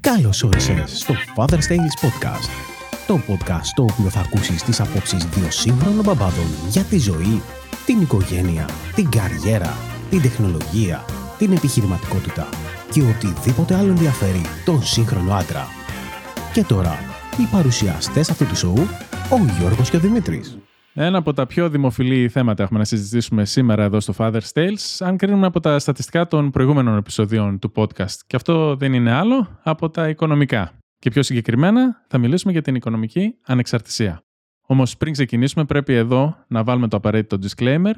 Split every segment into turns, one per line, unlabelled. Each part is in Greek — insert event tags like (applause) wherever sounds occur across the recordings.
Καλώς όρισες στο Father's Tales Podcast. Το podcast στο οποίο θα ακούσεις τις απόψεις δύο σύγχρονων μπαμπάδων για τη ζωή, την οικογένεια, την καριέρα, την τεχνολογία, την επιχειρηματικότητα και οτιδήποτε άλλο ενδιαφέρει τον σύγχρονο άντρα. Και τώρα, οι παρουσιαστές αυτού του σοου, ο Γιώργος και ο Δημήτρης.
Ένα από τα πιο δημοφιλή θέματα έχουμε να συζητήσουμε σήμερα εδώ στο Father's Tales, αν κρίνουμε από τα στατιστικά των προηγούμενων επεισοδίων του podcast. Και αυτό δεν είναι άλλο από τα οικονομικά. Και πιο συγκεκριμένα θα μιλήσουμε για την οικονομική ανεξαρτησία. Όμως πριν ξεκινήσουμε, πρέπει εδώ να βάλουμε το απαραίτητο disclaimer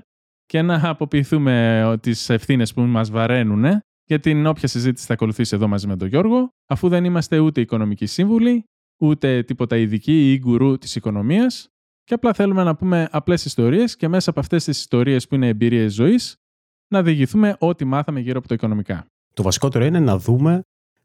και να αποποιηθούμε τις ευθύνες που μας βαραίνουν για την όποια συζήτηση θα ακολουθήσει εδώ μαζί με τον Γιώργο, αφού δεν είμαστε ούτε οικονομικοί σύμβουλοι, ούτε τίποτα ειδικοί ή γκουρού της οικονομίας, και απλά θέλουμε να πούμε απλές ιστορίες και μέσα από αυτές τις ιστορίες που είναι εμπειρίες ζωής να διηγηθούμε ό,τι μάθαμε γύρω από το οικονομικά.
Το βασικότερο είναι να δούμε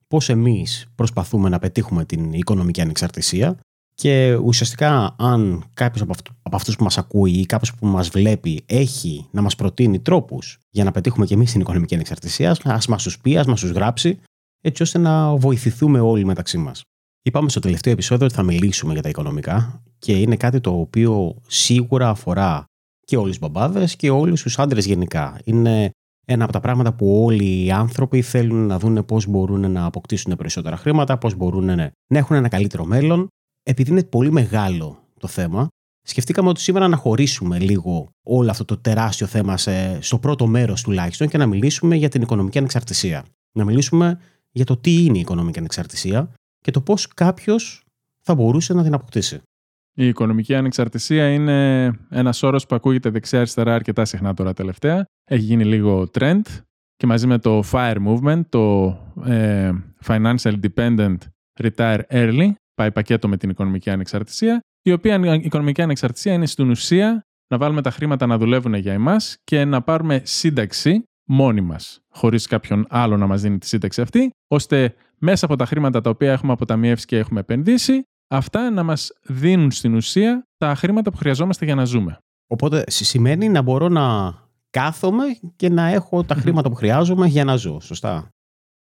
πώς εμείς προσπαθούμε να πετύχουμε την οικονομική ανεξαρτησία και ουσιαστικά αν κάποιος από, αυτού, από αυτούς που μας ακούει ή κάποιος που μας βλέπει έχει να μας προτείνει τρόπους για να πετύχουμε και εμείς την οικονομική ανεξαρτησία, ας μας τους πει, ας μας τους γράψει, έτσι ώστε να βοηθηθούμε όλοι μεταξύ μας. Είπαμε στο τελευταίο επεισόδιο ότι θα μιλήσουμε για τα οικονομικά και είναι κάτι το οποίο σίγουρα αφορά και όλους τους μπαμπάδες και όλους τους άντρες γενικά. Είναι ένα από τα πράγματα που όλοι οι άνθρωποι θέλουν να δουν πώς μπορούν να αποκτήσουν περισσότερα χρήματα, πώς μπορούν να έχουν ένα καλύτερο μέλλον. Επειδή είναι πολύ μεγάλο το θέμα, σκεφτήκαμε ότι σήμερα να χωρίσουμε λίγο όλο αυτό το τεράστιο θέμα σε, στο πρώτο μέρος τουλάχιστον και να μιλήσουμε για την οικονομική ανεξαρτησία. Να μιλήσουμε για το τι είναι η οικονομική ανεξαρτησία και το πώς κάποιος θα μπορούσε να την αποκτήσει.
Η οικονομική ανεξαρτησία είναι ένας όρος που ακούγεται δεξιά-αριστερά αρκετά συχνά τώρα τελευταία. Έχει γίνει λίγο trend και μαζί με το FIRE movement, το ε, Financial Dependent Retire Early, πάει πακέτο με την οικονομική ανεξαρτησία, η οποία η οικονομική ανεξαρτησία είναι στην ουσία να βάλουμε τα χρήματα να δουλεύουν για εμάς και να πάρουμε σύνταξη μόνοι μας, χωρίς κάποιον άλλο να μας δίνει τη σύνταξη αυτή, ώστε μέσα από τα χρήματα τα οποία έχουμε αποταμιεύσει και έχουμε επενδύσει, αυτά να μας δίνουν στην ουσία τα χρήματα που χρειαζόμαστε για να ζούμε.
Οπότε σημαίνει να μπορώ να κάθομαι και να έχω τα χρήματα που χρειάζομαι για να ζω. Σωστά;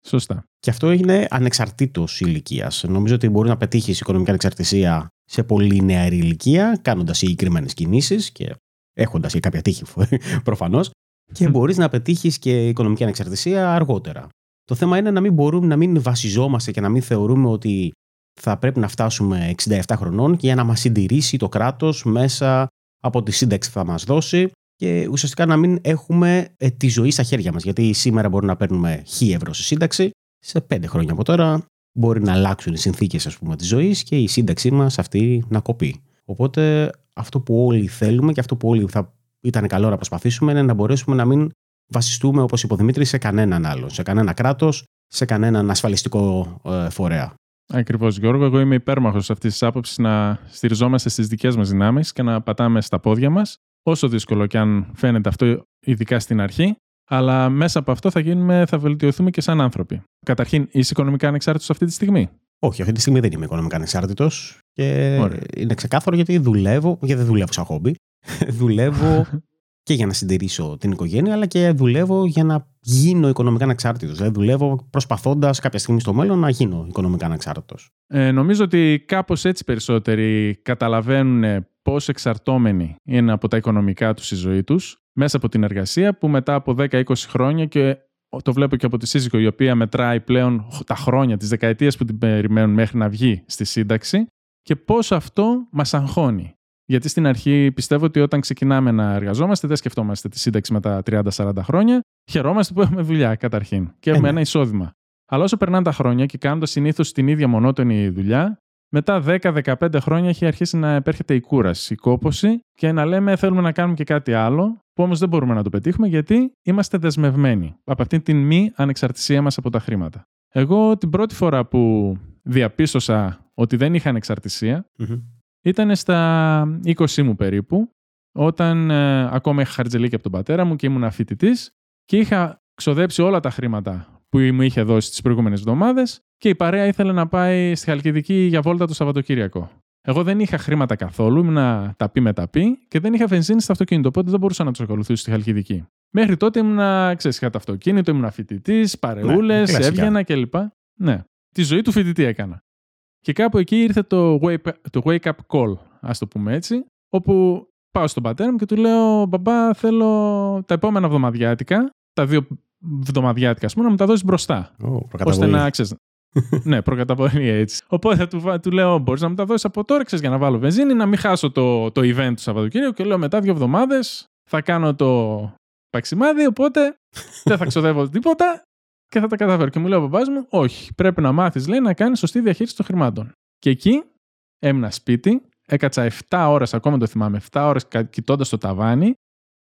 Σωστά.
Και αυτό είναι ανεξαρτήτως ηλικίας. Νομίζω ότι μπορεί να πετύχεις οικονομική ανεξαρτησία σε πολύ νεαρή ηλικία, κάνοντας συγκεκριμένες κινήσεις και έχοντας και κάποια τύχη (laughs) προφανώς. Και μπορείς να πετύχεις και οικονομική ανεξαρτησία αργότερα. Το θέμα είναι να μην μπορούμε να μην βασιζόμαστε και να μην θεωρούμε ότι θα πρέπει να φτάσουμε 67 χρονών και για να μας συντηρήσει το κράτος μέσα από τη σύνταξη που θα μας δώσει και ουσιαστικά να μην έχουμε ε, τη ζωή στα χέρια μας. Γιατί σήμερα μπορούμε να παίρνουμε 1000 ευρώ σε σύνταξη, σε 5 χρόνια από τώρα μπορεί να αλλάξουν οι συνθήκες ας πούμε, της ζωής και η σύνταξή μας αυτή να κοπεί. Οπότε αυτό που όλοι θέλουμε και αυτό που όλοι θα ήταν καλό να προσπαθήσουμε είναι να μπορέσουμε να μην βασιστούμε όπως είπε ο Δημήτρης σε κανέναν άλλο, σε κανένα κράτος, σε κανέναν ασφαλιστικό ε, φορέα.
Ακριβώς, Γιώργο. Εγώ είμαι υπέρμαχος αυτής της άποψης να στηριζόμαστε στις δικές μας δυνάμεις και να πατάμε στα πόδια μας, όσο δύσκολο και αν φαίνεται αυτό, ειδικά στην αρχή. Αλλά μέσα από αυτό θα, γίνουμε, θα βελτιωθούμε και σαν άνθρωποι. Καταρχήν, είσαι οικονομικά ανεξάρτητος αυτή τη στιγμή;
Όχι, αυτή τη στιγμή δεν είμαι οικονομικά ανεξάρτητος. Και Ωραία. είναι ξεκάθαρο γιατί δουλεύω, γιατί δεν δουλεύω σαν χόμπι. (laughs) δουλεύω (laughs) και για να συντηρήσω την οικογένεια, αλλά και δουλεύω για να γίνω οικονομικά ανεξάρτητος. Δηλαδή, δουλεύω προσπαθώντας κάποια στιγμή στο μέλλον να γίνω οικονομικά ανεξάρτητος.
Ε, νομίζω ότι κάπως έτσι περισσότεροι καταλαβαίνουν πώς εξαρτώμενοι είναι από τα οικονομικά τους η ζωή τους μέσα από την εργασία, που μετά από 10-20 χρόνια και το βλέπω και από τη σύζυγο, η οποία μετράει πλέον τα χρόνια, τις δεκαετίες που την περιμένουν μέχρι να βγει στη σύνταξη και πώς αυτό μας αγχώνει. Γιατί στην αρχή πιστεύω ότι όταν ξεκινάμε να εργαζόμαστε, δεν σκεφτόμαστε τη σύνταξη με τα 30-40 χρόνια. Χαιρόμαστε που έχουμε δουλειά καταρχήν και έχουμε ε, ναι. ένα εισόδημα. Αλλά όσο περνάνε τα χρόνια και κάνοντας συνήθως την ίδια μονότονη δουλειά, μετά 10-15 χρόνια έχει αρχίσει να επέρχεται η κούραση, η κόποση και να λέμε θέλουμε να κάνουμε και κάτι άλλο, που όμως δεν μπορούμε να το πετύχουμε γιατί είμαστε δεσμευμένοι από αυτήν την μη ανεξαρτησία μας από τα χρήματα. Εγώ την πρώτη φορά που διαπίστωσα ότι δεν είχα ήταν στα 20 μου περίπου, όταν ε, ακόμα είχα χαρτζελίκι από τον πατέρα μου και ήμουν φοιτητής και είχα ξοδέψει όλα τα χρήματα που μου είχε δώσει τις προηγούμενες εβδομάδες και η παρέα ήθελε να πάει στη Χαλκιδική για βόλτα το Σαββατοκύριακο. Εγώ δεν είχα χρήματα καθόλου, ήμουν ταπί με ταπί και δεν είχα βενζίνη στο αυτοκίνητο, οπότε δεν μπορούσα να τους ακολουθήσω στη Χαλκιδική. Μέχρι τότε ήμουν, ξέρεις, είχα το αυτοκίνητο, ήμουν φοιτητής, παρεούλες, ναι, έβγαινα κλπ. Ναι. Τη ζωή του φοιτητή έκανα. Και κάπου εκεί ήρθε το wake, το wake up call, ας το πούμε έτσι, όπου πάω στον πατέρα μου και του λέω: Μπαμπά, θέλω τα επόμενα εβδομαδιάτικα, τα δύο εβδομαδιάτικα, ας πούμε, να μου τα δώσεις μπροστά.
Oh,
ώστε να ξέρεις. (laughs) ναι, προκαταβολή έτσι. Οπότε του, του λέω: Μπορείς να μου τα δώσεις από τώρα, ξέρεις, για να βάλω βενζίνη, να μην χάσω το, το event του Σαββατοκύριακου. Και λέω: Μετά δύο εβδομάδες θα κάνω το παξιμάδι, οπότε δεν θα ξοδεύω τίποτα και θα τα καταφέρω. Και μου λέει ο μπαμπά μου: Όχι, πρέπει να μάθεις, λέει, να κάνεις σωστή διαχείριση των χρημάτων. Και εκεί έμεινα σπίτι, έκατσα 7 ώρες, ακόμα το θυμάμαι, 7 ώρες κοιτώντας το ταβάνι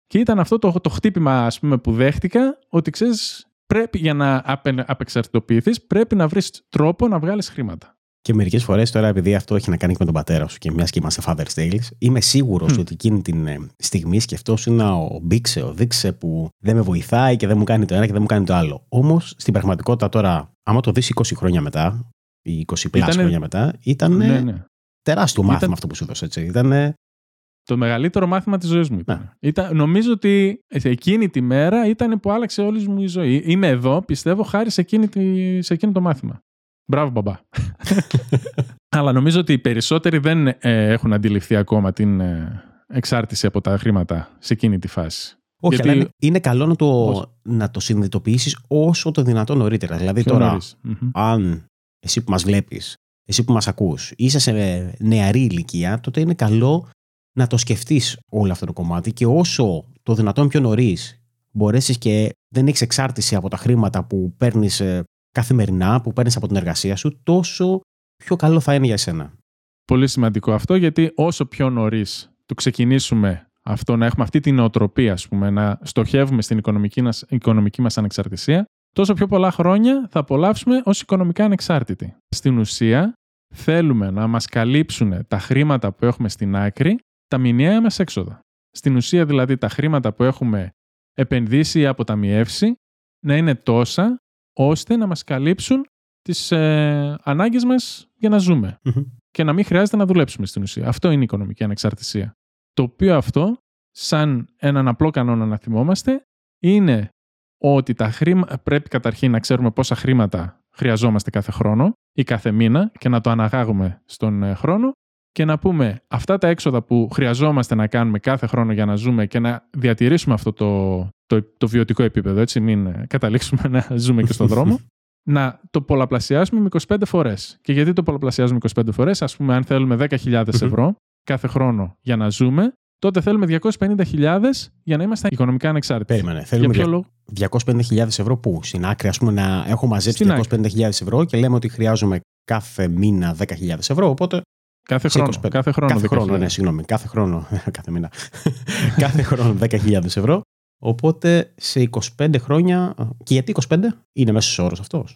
και ήταν αυτό το, το χτύπημα ας πούμε, που δέχτηκα ότι ξέρεις, πρέπει για να απε, απεξαρτητοποιηθείς, πρέπει να βρεις τρόπο να βγάλεις χρήματα.
Και μερικές φορές τώρα, επειδή αυτό έχει να κάνει και με τον πατέρα σου και μιας και είμαστε Father's Tales, είμαι σίγουρος mm. ότι εκείνη τη ε, στιγμή σκεφτόσουν ο Μπίξε, ο Δίξε που δεν με βοηθάει και δεν μου κάνει το ένα και δεν μου κάνει το άλλο. Όμως στην πραγματικότητα τώρα, άμα το δεις 20 χρόνια μετά, ή 20 πλάσια χρόνια μετά, ήταν ναι, ναι. τεράστιο μάθημα ήταν... αυτό που σου έδωσε. Έτσι. Ήταν
το μεγαλύτερο μάθημα της ζωής μου ήταν. Ναι. ήταν. Νομίζω ότι εκείνη τη μέρα ήταν που άλλαξε όλη μου η ζωή. Είμαι εδώ, πιστεύω, χάρη σε, εκείνη τη, σε εκείνο το μάθημα. Μπράβο, μπαμπά. (laughs) Αλλά νομίζω ότι οι περισσότεροι δεν ε, έχουν αντιληφθεί ακόμα την ε, εξάρτηση από τα χρήματα σε εκείνη τη φάση.
Όχι, Γιατί... αλλά είναι, καλό να το, να το συνειδητοποιήσεις όσο το δυνατόν νωρίτερα. Δηλαδή, τώρα, αν εσύ που μας βλέπεις, εσύ που μας ακούς, είσαι σε νεαρή ηλικία, τότε είναι καλό να το σκεφτείς όλο αυτό το κομμάτι και όσο το δυνατόν πιο νωρίς μπορέσεις και δεν έχεις εξάρτηση από τα χρήματα που παίρνεις ε, καθημερινά που παίρνεις από την εργασία σου, τόσο πιο καλό θα είναι για εσένα.
Πολύ σημαντικό αυτό, γιατί όσο πιο νωρίς το ξεκινήσουμε αυτό, να έχουμε αυτή την νοοτροπία, ας πούμε, να στοχεύουμε στην οικονομική, μας, οικονομική μας ανεξαρτησία, τόσο πιο πολλά χρόνια θα απολαύσουμε ως οικονομικά ανεξάρτητοι. Στην ουσία, θέλουμε να μας καλύψουν τα χρήματα που έχουμε στην άκρη, τα μηνιαία μας έξοδα. Στην ουσία, δηλαδή, τα χρήματα που έχουμε επενδύσει ή αποταμιεύσει να είναι τόσα ώστε να μας καλύψουν τις ε, ανάγκες μας για να ζουμε και να μην χρειάζεται να δουλέψουμε στην ουσία. Αυτό είναι η οικονομική ανεξαρτησία. Το οποίο αυτό, σαν έναν απλό κανόνα να θυμόμαστε, είναι ότι τα χρήμα... πρέπει καταρχήν να ξέρουμε πόσα χρήματα χρειαζόμαστε κάθε χρόνο ή κάθε μήνα και να το αναγάγουμε στον ε, χρόνο και να πούμε αυτά τα έξοδα που χρειαζόμαστε να κάνουμε κάθε χρόνο για να ζούμε και να διατηρήσουμε αυτό το, το, το βιωτικό επίπεδο, έτσι, μην ε, καταλήξουμε να ζούμε και στον δρόμο, (laughs) να το πολλαπλασιάσουμε με 25 φορές. Και γιατί το πολλαπλασιάζουμε 25 φορές, ας πούμε, αν θέλουμε 10.000 ευρώ κάθε χρόνο για να ζούμε, τότε θέλουμε 250.000 για να είμαστε οικονομικά ανεξάρτητοι.
Περίμενε. Θέλουμε 250.000 ευρώ που στην άκρη, ας πούμε, να έχω μαζέψει 250.000 ευρώ και λέμε ότι χρειάζομαι κάθε μήνα 10.000 ευρώ. Οπότε
Κάθε χρόνο. Κάθε χρόνο,
κάθε χρόνο ναι, συγγνώμη. Κάθε χρόνο. (laughs) κάθε μήνα. (laughs) κάθε χρόνο 10.000 ευρώ. Οπότε σε 25 χρόνια. Και γιατί 25 είναι μέσος όρος αυτός.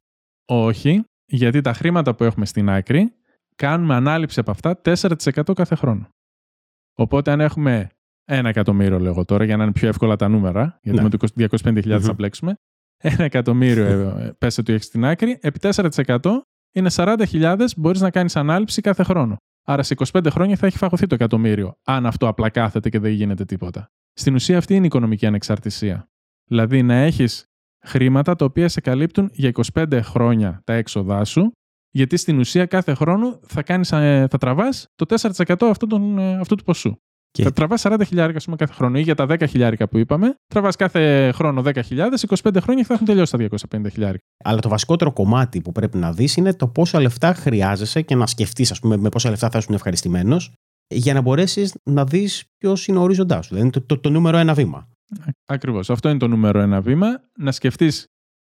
Όχι, γιατί τα χρήματα που έχουμε στην άκρη κάνουμε ανάληψη από αυτά 4% κάθε χρόνο. Οπότε αν έχουμε ένα εκατομμύριο, λέγω τώρα, για να είναι πιο εύκολα τα νούμερα, γιατί ναι. με το 250.000 θα μπλέξουμε. Ένα εκατομμύριο ε, πέσε του έχει στην άκρη, επί 4% είναι 40.000 μπορείς να κάνεις ανάληψη κάθε χρόνο. Άρα σε 25 χρόνια θα έχει φαγωθεί το εκατομμύριο, αν αυτό απλά κάθεται και δεν γίνεται τίποτα. Στην ουσία αυτή είναι η οικονομική ανεξαρτησία. Δηλαδή να έχεις χρήματα τα οποία σε καλύπτουν για 25 χρόνια τα έξοδά σου, γιατί στην ουσία κάθε χρόνο θα, κάνεις, ε, θα τραβάς το 4% αυτού, τον, ε, αυτού του ποσού. Και... Θα τραβάς 40 χιλιάρικα κάθε χρόνο ή για τα 10 χιλιάρικα που είπαμε. Τραβάς κάθε χρόνο 10 χιλιάδες, 25 χρόνια θα έχουν τελειώσει τα 250 χιλιάρικα.
Αλλά το βασικότερο κομμάτι που πρέπει να δεις είναι το πόσα λεφτά χρειάζεσαι και να σκεφτείς, ας πούμε, με πόσα λεφτά θα ήσουν ευχαριστημένος για να μπορέσεις να δεις ποιος είναι ο ορίζοντά σου. Δηλαδή το, το, το νούμερο ένα βήμα.
Ακριβώς. Αυτό είναι το νούμερο ένα βήμα. Να σκεφτείς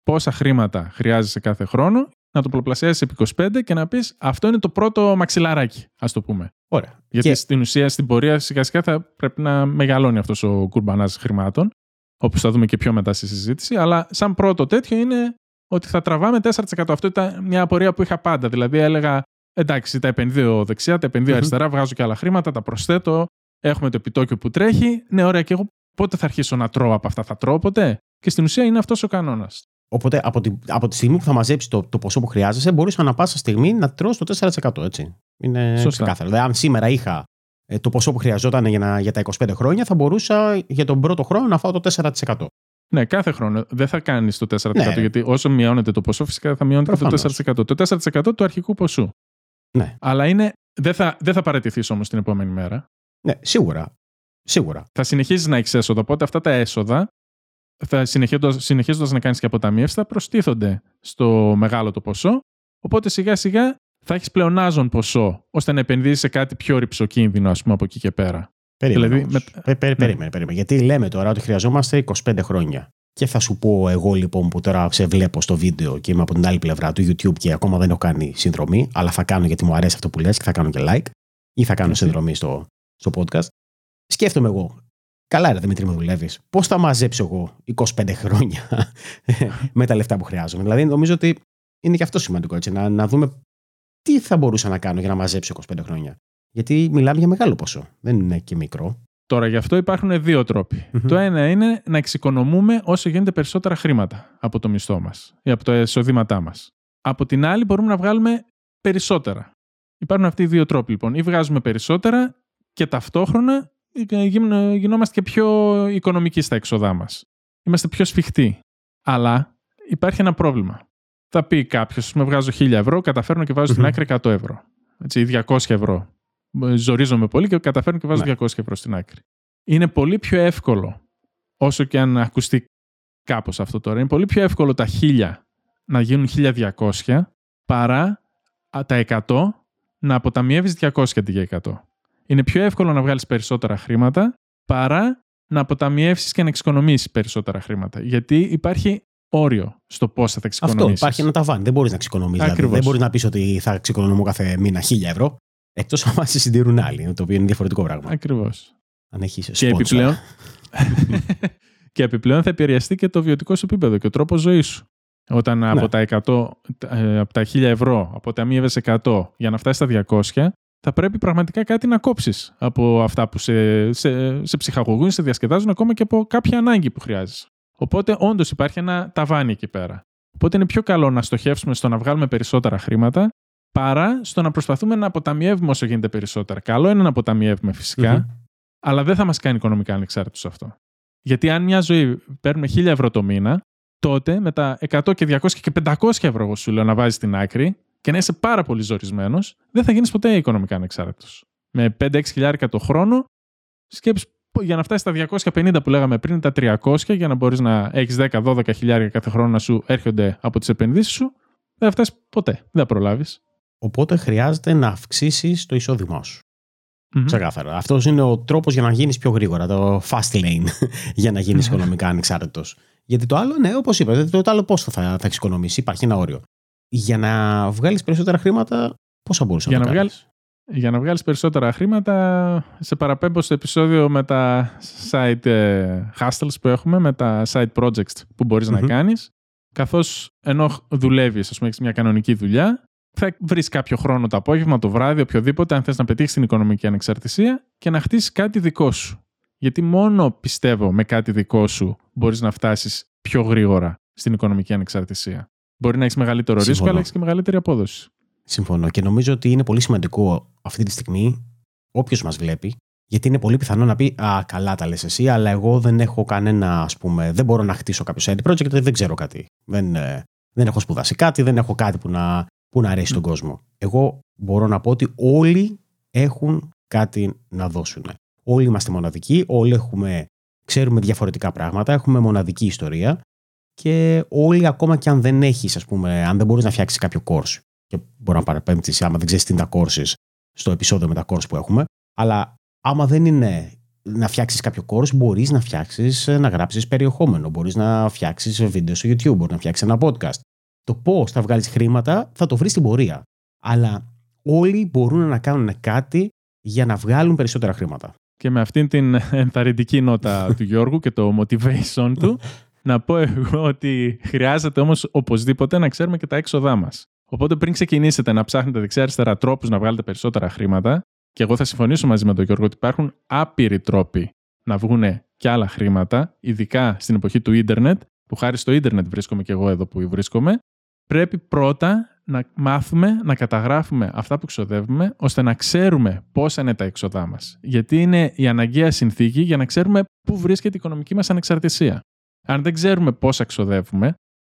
πόσα χρήματα χρειάζεσαι κάθε χρόνο να το πολλαπλασιάσεις επί 25 και να πεις αυτό είναι το πρώτο μαξιλαράκι, ας το πούμε.
Ωραία.
Γιατί και... στην ουσία στην πορεία σιγά σιγά θα πρέπει να μεγαλώνει αυτός ο κουρμπανάς χρημάτων, όπως θα δούμε και πιο μετά στη συζήτηση. Αλλά σαν πρώτο τέτοιο είναι ότι θα τραβάμε 4%. Αυτό ήταν μια απορία που είχα πάντα. Δηλαδή έλεγα, εντάξει, τα επενδύω δεξιά, τα επενδύω αριστερά, βγάζω και άλλα χρήματα, τα προσθέτω. Έχουμε το επιτόκιο που τρέχει. Ναι, ωραία, και εγώ πότε θα αρχίσω να τρώω από αυτά, θα τρώω ποτέ; Και στην ουσία είναι αυτός ο κανόνας.
Οπότε από τη, από τη στιγμή που θα μαζέψει το, το ποσό που χρειάζεσαι, μπορείς ανά πάσα στιγμή να τρως το 4%. Έτσι. Είναι Σωστά. ξεκάθαρο. Δηλαδή, αν σήμερα είχα ε, το ποσό που χρειαζόταν για, να, για τα 25 χρόνια, θα μπορούσα για τον πρώτο χρόνο να φάω το 4%.
Ναι, κάθε χρόνο. Δεν θα κάνεις το 4%.
Ναι.
Γιατί όσο μειώνεται το ποσό, φυσικά θα μειώνεται και
Προφανώς.
το 4%. Το 4% του αρχικού ποσού.
Ναι.
Αλλά είναι. Δεν θα, δεν θα παραιτηθείς όμως την επόμενη μέρα.
Ναι, σίγουρα. Σίγουρα.
Θα συνεχίζεις να έχεις έσοδα. Οπότε αυτά τα έσοδα, θα συνεχίζοντα να κάνεις και αποταμίευση, θα προστίθονται στο μεγάλο το ποσό. Οπότε σιγά σιγά θα έχεις πλεονάζον ποσό, ώστε να επενδύσεις σε κάτι πιο ρηψοκίνδυνο, ας πούμε, από εκεί και πέρα.
Περίμενε.
Δηλαδή,
όμως.
με-
Πε- πε- περίμενε, περίμενε. Γιατί λέμε τώρα ότι χρειαζόμαστε 25 χρόνια. Και θα σου πω εγώ λοιπόν που τώρα σε βλέπω στο βίντεο και είμαι από την άλλη πλευρά του YouTube και ακόμα δεν έχω κάνει συνδρομή, αλλά θα κάνω γιατί μου αρέσει αυτό που λες και θα κάνω και like ή θα κάνω
Έτσι.
συνδρομή στο, στο podcast. Σκέφτομαι εγώ, καλά ρε Δημήτρη μου δουλεύεις, πώς θα μαζέψω εγώ 25 χρόνια (laughs) με τα λεφτά που χρειάζομαι; Δηλαδή νομίζω ότι είναι και αυτό σημαντικό έτσι, να, να δούμε τι θα μπορούσα να κάνω για να μαζέψω 25 χρόνια. Γιατί μιλάμε για μεγάλο ποσό, δεν είναι και μικρό.
Τώρα, γι' αυτό υπάρχουν δύο τρόποι.
Μμμ.
Το ένα είναι να εξοικονομούμε όσο γίνεται περισσότερα χρήματα από το μισθό μας ή από τα εισοδήματά μας. Από την άλλη, μπορούμε να βγάλουμε περισσότερα. Υπάρχουν αυτοί οι δύο τρόποι λοιπόν. Ή βγάζουμε περισσότερα και ταυτόχρονα ε, γίν- γινόμαστε και πιο οικονομικοί στα έξοδά μας. Είμαστε πιο σφιχτοί. Αλλά υπάρχει ένα πρόβλημα. Θα πει κάποιος, με βγάζω 1000 ευρώ, καταφέρνω και βάζω στην
Μμμ.
άκρη 100 ευρώ. Έτσι, ή 200 ευρώ. Ε, Ζορίζομαι πολύ και καταφέρνω και βάζω
Ναι.
200 ευρώ στην άκρη. Είναι πολύ πιο εύκολο, όσο και αν ακουστεί κάπως αυτό τώρα, είναι πολύ πιο εύκολο τα 1000 να γίνουν 1200 παρά α, τα 100 να αποταμιεύεις 200 αντί για 100. Είναι πιο εύκολο να βγάλεις περισσότερα χρήματα παρά να αποταμιεύσεις και να εξοικονομήσεις περισσότερα χρήματα. Γιατί υπάρχει όριο στο πώς θα τα
Αυτό
εξοικονομήσεις.
υπάρχει ένα ταβάνι. Δεν μπορείς να εξοικονομήσεις. Δηλαδή.
Ακριβώς.
Δεν μπορείς να πεις ότι θα εξοικονομώ κάθε μήνα 1000 ευρώ. Εκτός αν σε συντηρούν άλλοι, το οποίο είναι διαφορετικό πράγμα.
Ακριβώς.
Αν έχεις
Και επιπλέον, (laughs) και επιπλέον θα επηρεαστεί και το βιωτικό σου επίπεδο και ο τρόπος ζωής σου. Όταν από, τα 100, ε, από τα 1000 ευρώ αποταμίευες 100 για να φτάσεις στα 200, θα πρέπει πραγματικά κάτι να κόψεις από αυτά που σε, σε, σε ψυχαγωγούν, σε διασκεδάζουν, ακόμα και από κάποια ανάγκη που χρειάζεσαι. Οπότε, όντως υπάρχει ένα ταβάνι εκεί πέρα. Οπότε είναι πιο καλό να στοχεύσουμε στο να βγάλουμε περισσότερα χρήματα παρά στο να προσπαθούμε να αποταμιεύουμε όσο γίνεται περισσότερα. Καλό είναι να αποταμιεύουμε φυσικά,
Μμμ.
αλλά δεν θα μας κάνει οικονομικά ανεξάρτητου αυτό. Γιατί αν μια ζωή παίρνουμε 1000 ευρώ το μήνα, τότε με τα 100 και 200 και 500 ευρώ, εγώ σου λέω, να βάζεις στην άκρη και να είσαι πάρα πολύ ζορισμένος, δεν θα γίνεις ποτέ οικονομικά ανεξάρτητος. Με 5-6 χιλιάρικα το χρόνο, σκέψει για να φτάσεις στα 250 που λέγαμε πριν, τα 300, για να μπορείς να έχεις 10-12 χιλιάρικα κάθε χρόνο να σου έρχονται από τις επενδύσεις σου, δεν θα φτάσεις ποτέ. Δεν θα προλάβεις.
Οπότε χρειάζεται να αυξήσεις το εισόδημά σου. Ξεκάθαρα. Αυτός είναι ο τρόπος για να γίνεις πιο γρήγορα. Το fast lane (laughs) για να γίνεις οικονομικά ανεξάρτητος. Γιατί το άλλο, ναι, όπως είπα, το, το άλλο πώς θα, θα εξοικονομήσεις. Υπάρχει ένα όριο. Για να βγάλεις περισσότερα χρήματα, πώ θα μπορούσε
Για
να,
να
το κάνεις;
βγάλεις- Για να βγάλεις περισσότερα χρήματα, σε παραπέμπω στο επεισόδιο με τα side ε, hustles που έχουμε, με τα side projects που μπορείς
Μμμ.
να κάνεις. Καθώς ενώ δουλεύεις, ας πούμε, έχεις μια κανονική δουλειά, θα βρεις κάποιο χρόνο το απόγευμα, το βράδυ, οποιοδήποτε, αν θες να πετύχεις την οικονομική ανεξαρτησία και να χτίσεις κάτι δικό σου. Γιατί μόνο, πιστεύω, με κάτι δικό σου μπορείς να φτάσεις πιο γρήγορα στην οικονομική ανεξαρτησία. Μπορεί να έχεις μεγαλύτερο ρίσκο,
Συμφωνώ.
αλλά έχεις και μεγαλύτερη απόδοση.
Συμφωνώ. Και νομίζω ότι είναι πολύ σημαντικό αυτή τη στιγμή όποιος μας βλέπει, γιατί είναι πολύ πιθανό να πει Α, καλά τα λες εσύ, αλλά εγώ δεν έχω κανένα, ας πούμε, δεν μπορώ να χτίσω κάποιο side project, γιατί δεν ξέρω κάτι. Δεν, ε, δεν έχω σπουδάσει κάτι, δεν έχω κάτι που να, που να αρέσει τον κόσμο. Εγώ μπορώ να πω ότι όλοι έχουν κάτι να δώσουν. Όλοι είμαστε μοναδικοί, όλοι έχουμε, ξέρουμε διαφορετικά πράγματα, έχουμε μοναδική ιστορία και όλοι ακόμα και αν δεν έχεις, ας πούμε, αν δεν μπορείς να φτιάξεις κάποιο course και μπορώ να παραπέμψεις άμα δεν ξέρεις τι είναι τα courses στο επεισόδιο με τα course που έχουμε, αλλά άμα δεν είναι να φτιάξεις κάποιο course, μπορείς να φτιάξεις, να γράψεις περιεχόμενο, μπορείς να φτιάξεις βίντεο στο YouTube, μπορείς να φτιάξεις ένα podcast. Το πώς θα βγάλεις χρήματα θα το βρεις στην πορεία. Αλλά όλοι μπορούν να κάνουν κάτι για να βγάλουν περισσότερα χρήματα.
Και με αυτήν την ενθαρρυντική νότα του Γιώργου και το motivation του, (laughs) να πω εγώ ότι χρειάζεται όμως οπωσδήποτε να ξέρουμε και τα έξοδά μας. Οπότε πριν ξεκινήσετε να ψάχνετε δεξιά-αριστερά τρόπους να βγάλετε περισσότερα χρήματα, και εγώ θα συμφωνήσω μαζί με τον Γιώργο ότι υπάρχουν άπειροι τρόποι να βγουν και άλλα χρήματα, ειδικά στην εποχή του ίντερνετ, που χάρη στο ίντερνετ βρίσκομαι και εγώ εδώ που βρίσκομαι, πρέπει πρώτα να μάθουμε να καταγράφουμε αυτά που ξοδεύουμε, ώστε να ξέρουμε πόσα είναι τα έξοδά μας. Γιατί είναι η αναγκαία συνθήκη για να ξέρουμε πού βρίσκεται η οικονομική μας ανεξαρτησία. Αν δεν ξέρουμε πόσα ξοδεύουμε,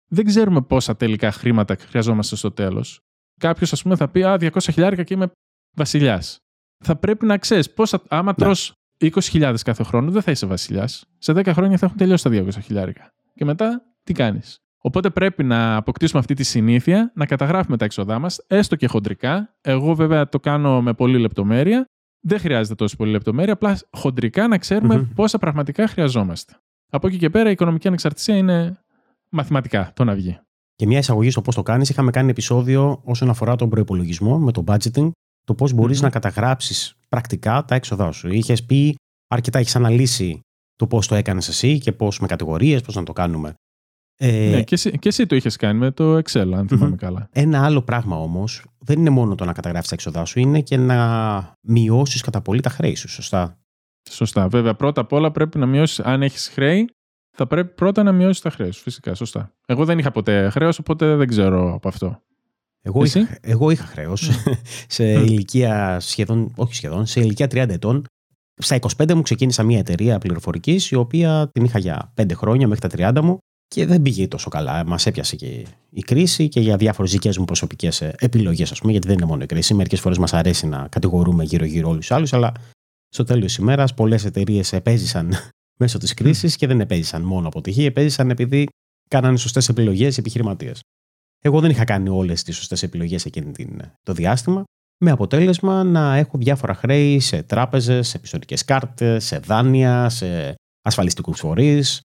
δεν ξέρουμε πόσα τελικά χρήματα χρειαζόμαστε στο τέλος. Κάποιος, ας πούμε, θα πει Α, 200 χιλιάρικα και είμαι βασιλιάς. Θα πρέπει να ξέρεις πόσα. Άμα ναι. τρως 20.000 κάθε χρόνο, δεν θα είσαι βασιλιάς. Σε 10 χρόνια θα έχουν τελειώσει τα 200 χιλιάρικα. Και μετά τι κάνεις; Οπότε πρέπει να αποκτήσουμε αυτή τη συνήθεια, να καταγράφουμε τα έξοδά μας, έστω και χοντρικά. Εγώ βέβαια το κάνω με πολλή λεπτομέρεια. Δεν χρειάζεται τόσο πολύ λεπτομέρεια, απλά χοντρικά να ξέρουμε mm-hmm. πόσα πραγματικά χρειαζόμαστε. Από εκεί και πέρα η οικονομική ανεξαρτησία είναι μαθηματικά το να βγει.
Και μια εισαγωγή στο πώς το κάνεις, είχαμε κάνει επεισόδιο όσον αφορά τον προπολογισμό με το budgeting, το πώς μπορείς να καταγράψεις πρακτικά τα έξοδά σου. Είχες πει αρκετά, έχεις αναλύσει το πώς το έκανες εσύ και πώς με κατηγορίες, πώς να το κάνουμε.
Ε, ναι, και εσύ, και εσύ το είχες κάνει με το Excel, αν θυμάμαι καλά.
Ένα άλλο πράγμα όμως δεν είναι μόνο το να καταγράφει τα έξοδά σου, είναι και να μειώσεις κατά πολύ τα χρέη σου. Σωστά.
Σωστά. Βέβαια, πρώτα απ' όλα πρέπει να μειώσεις, αν έχεις χρέη, θα πρέπει πρώτα να μειώσεις τα χρέη σου. Φυσικά, σωστά. Εγώ δεν είχα ποτέ χρέος, οπότε δεν ξέρω από αυτό.
Εγώ είχα, εγώ είχα χρέος ναι. (laughs) σε ηλικία σχεδόν, όχι σχεδόν, σε ηλικία 30 ετών. Στα 25 μου ξεκίνησα μια εταιρεία πληροφορικής, η οποία την είχα για 5 χρόνια μέχρι τα 30 μου και δεν πήγε τόσο καλά. Μας έπιασε και η κρίση και για διάφορες δικές μου προσωπικές επιλογές, ας πούμε, γιατί δεν είναι μόνο η κρίση. Μερικές φορές μας αρέσει να κατηγορούμε γύρω-γύρω όλους τους άλλους, αλλά στο τέλος της ημέρας πολλές εταιρείες επέζησαν (laughs) μέσω της κρίσης και δεν επέζησαν μόνο αποτυχία, επέζησαν επειδή κάνανε σωστές επιλογές οι επιχειρηματίες. Εγώ δεν είχα κάνει όλες τις σωστές επιλογές εκείνη το διάστημα, με αποτέλεσμα να έχω διάφορα χρέη σε τράπεζες, σε πιστοτικές κάρτες, σε δάνεια, σε ασφαλιστικούς φορείς.